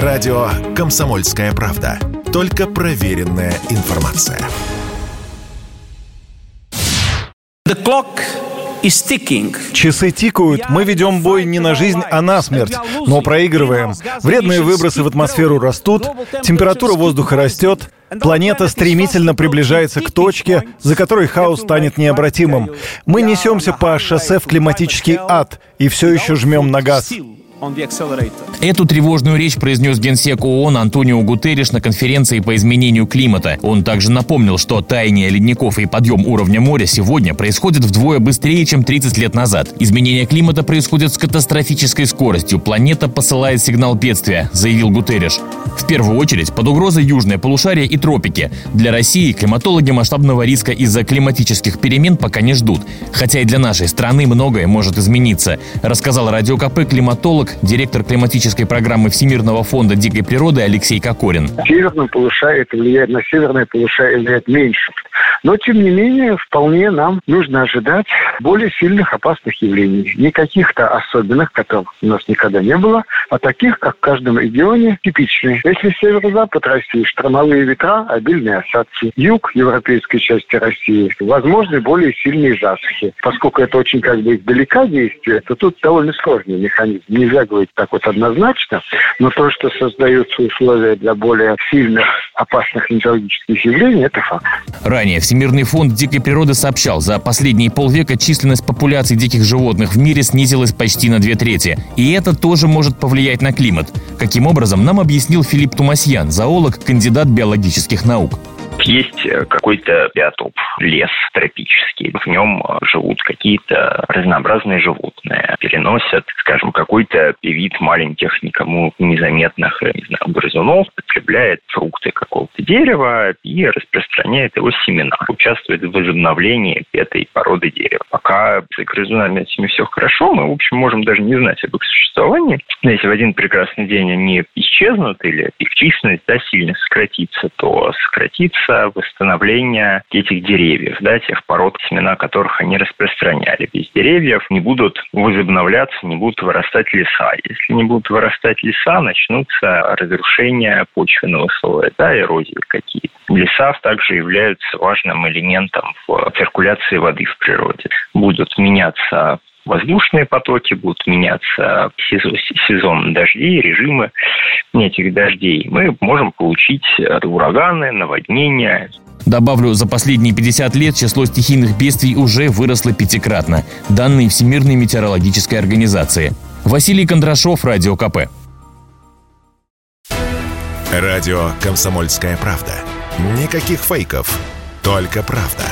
Радио «Комсомольская правда». Только проверенная информация. The clock is ticking. Часы тикают, мы ведем бой не на жизнь, а на смерть, но проигрываем. Вредные выбросы в атмосферу растут, температура воздуха растет, Планета стремительно приближается к точке, за которой хаос станет необратимым. Мы несемся по шоссе в климатический ад и все еще жмем на газ. Эту тревожную речь произнес генсек ООН Антонио Гутерриш на конференции по изменению климата. Он также напомнил, что таяние ледников и подъем уровня моря сегодня происходит вдвое быстрее, чем 30 лет назад. Изменение климата происходит с катастрофической скоростью. Планета посылает сигнал бедствия, заявил Гутерриш. В первую очередь под угрозой южное полушарие и тропики. Для России климатологи масштабного риска из-за климатических перемен пока не ждут. Хотя и для нашей страны многое может измениться, рассказал радио КП климатолог директор климатической программы Всемирного фонда дикой природы Алексей Кокорин. Северное полушарие влияет на северное полушарие влияет меньше. Но, тем не менее, вполне нам нужно ожидать более сильных опасных явлений. Не каких-то особенных, которых у нас никогда не было, а таких, как в каждом регионе, типичные. Если северо-запад России, штормовые ветра, обильные осадки. Юг европейской части России, возможны более сильные засухи. Поскольку это очень как бы издалека действие, то тут довольно сложный механизм. Нельзя говорить так вот однозначно, но то, что создаются условия для более сильных опасных метеорологических явлений, это факт. Ранее Всемирный фонд дикой природы сообщал, за последние полвека численность популяции диких животных в мире снизилась почти на две трети. И это тоже может повлиять на климат. Каким образом, нам объяснил Филипп Тумасьян, зоолог, кандидат биологических наук есть э, какой-то биотоп, лес тропический. В нем э, живут какие-то разнообразные животные. Переносят, скажем, какой-то вид маленьких, никому незаметных, не знаю, грызунов, потребляет фрукты какого-то дерева и распространяет его семена. Участвует в возобновлении этой породы дерева. Пока с грызунами этими все хорошо, мы, в общем, можем даже не знать об их существовании. Но если в один прекрасный день они исчезнут или их численность да, сильно сократится, то сократится процесса восстановления этих деревьев, да, тех пород, семена которых они распространяли. Без деревьев не будут возобновляться, не будут вырастать леса. Если не будут вырастать леса, начнутся разрушения почвенного слоя, да, эрозии какие-то. Леса также являются важным элементом в циркуляции воды в природе. Будут меняться воздушные потоки, будут меняться сезон дождей, режимы этих дождей. Мы можем получить ураганы, наводнения, Добавлю, за последние 50 лет число стихийных бедствий уже выросло пятикратно. Данные Всемирной метеорологической организации. Василий Кондрашов, Радио КП. Радио «Комсомольская правда». Никаких фейков, только правда.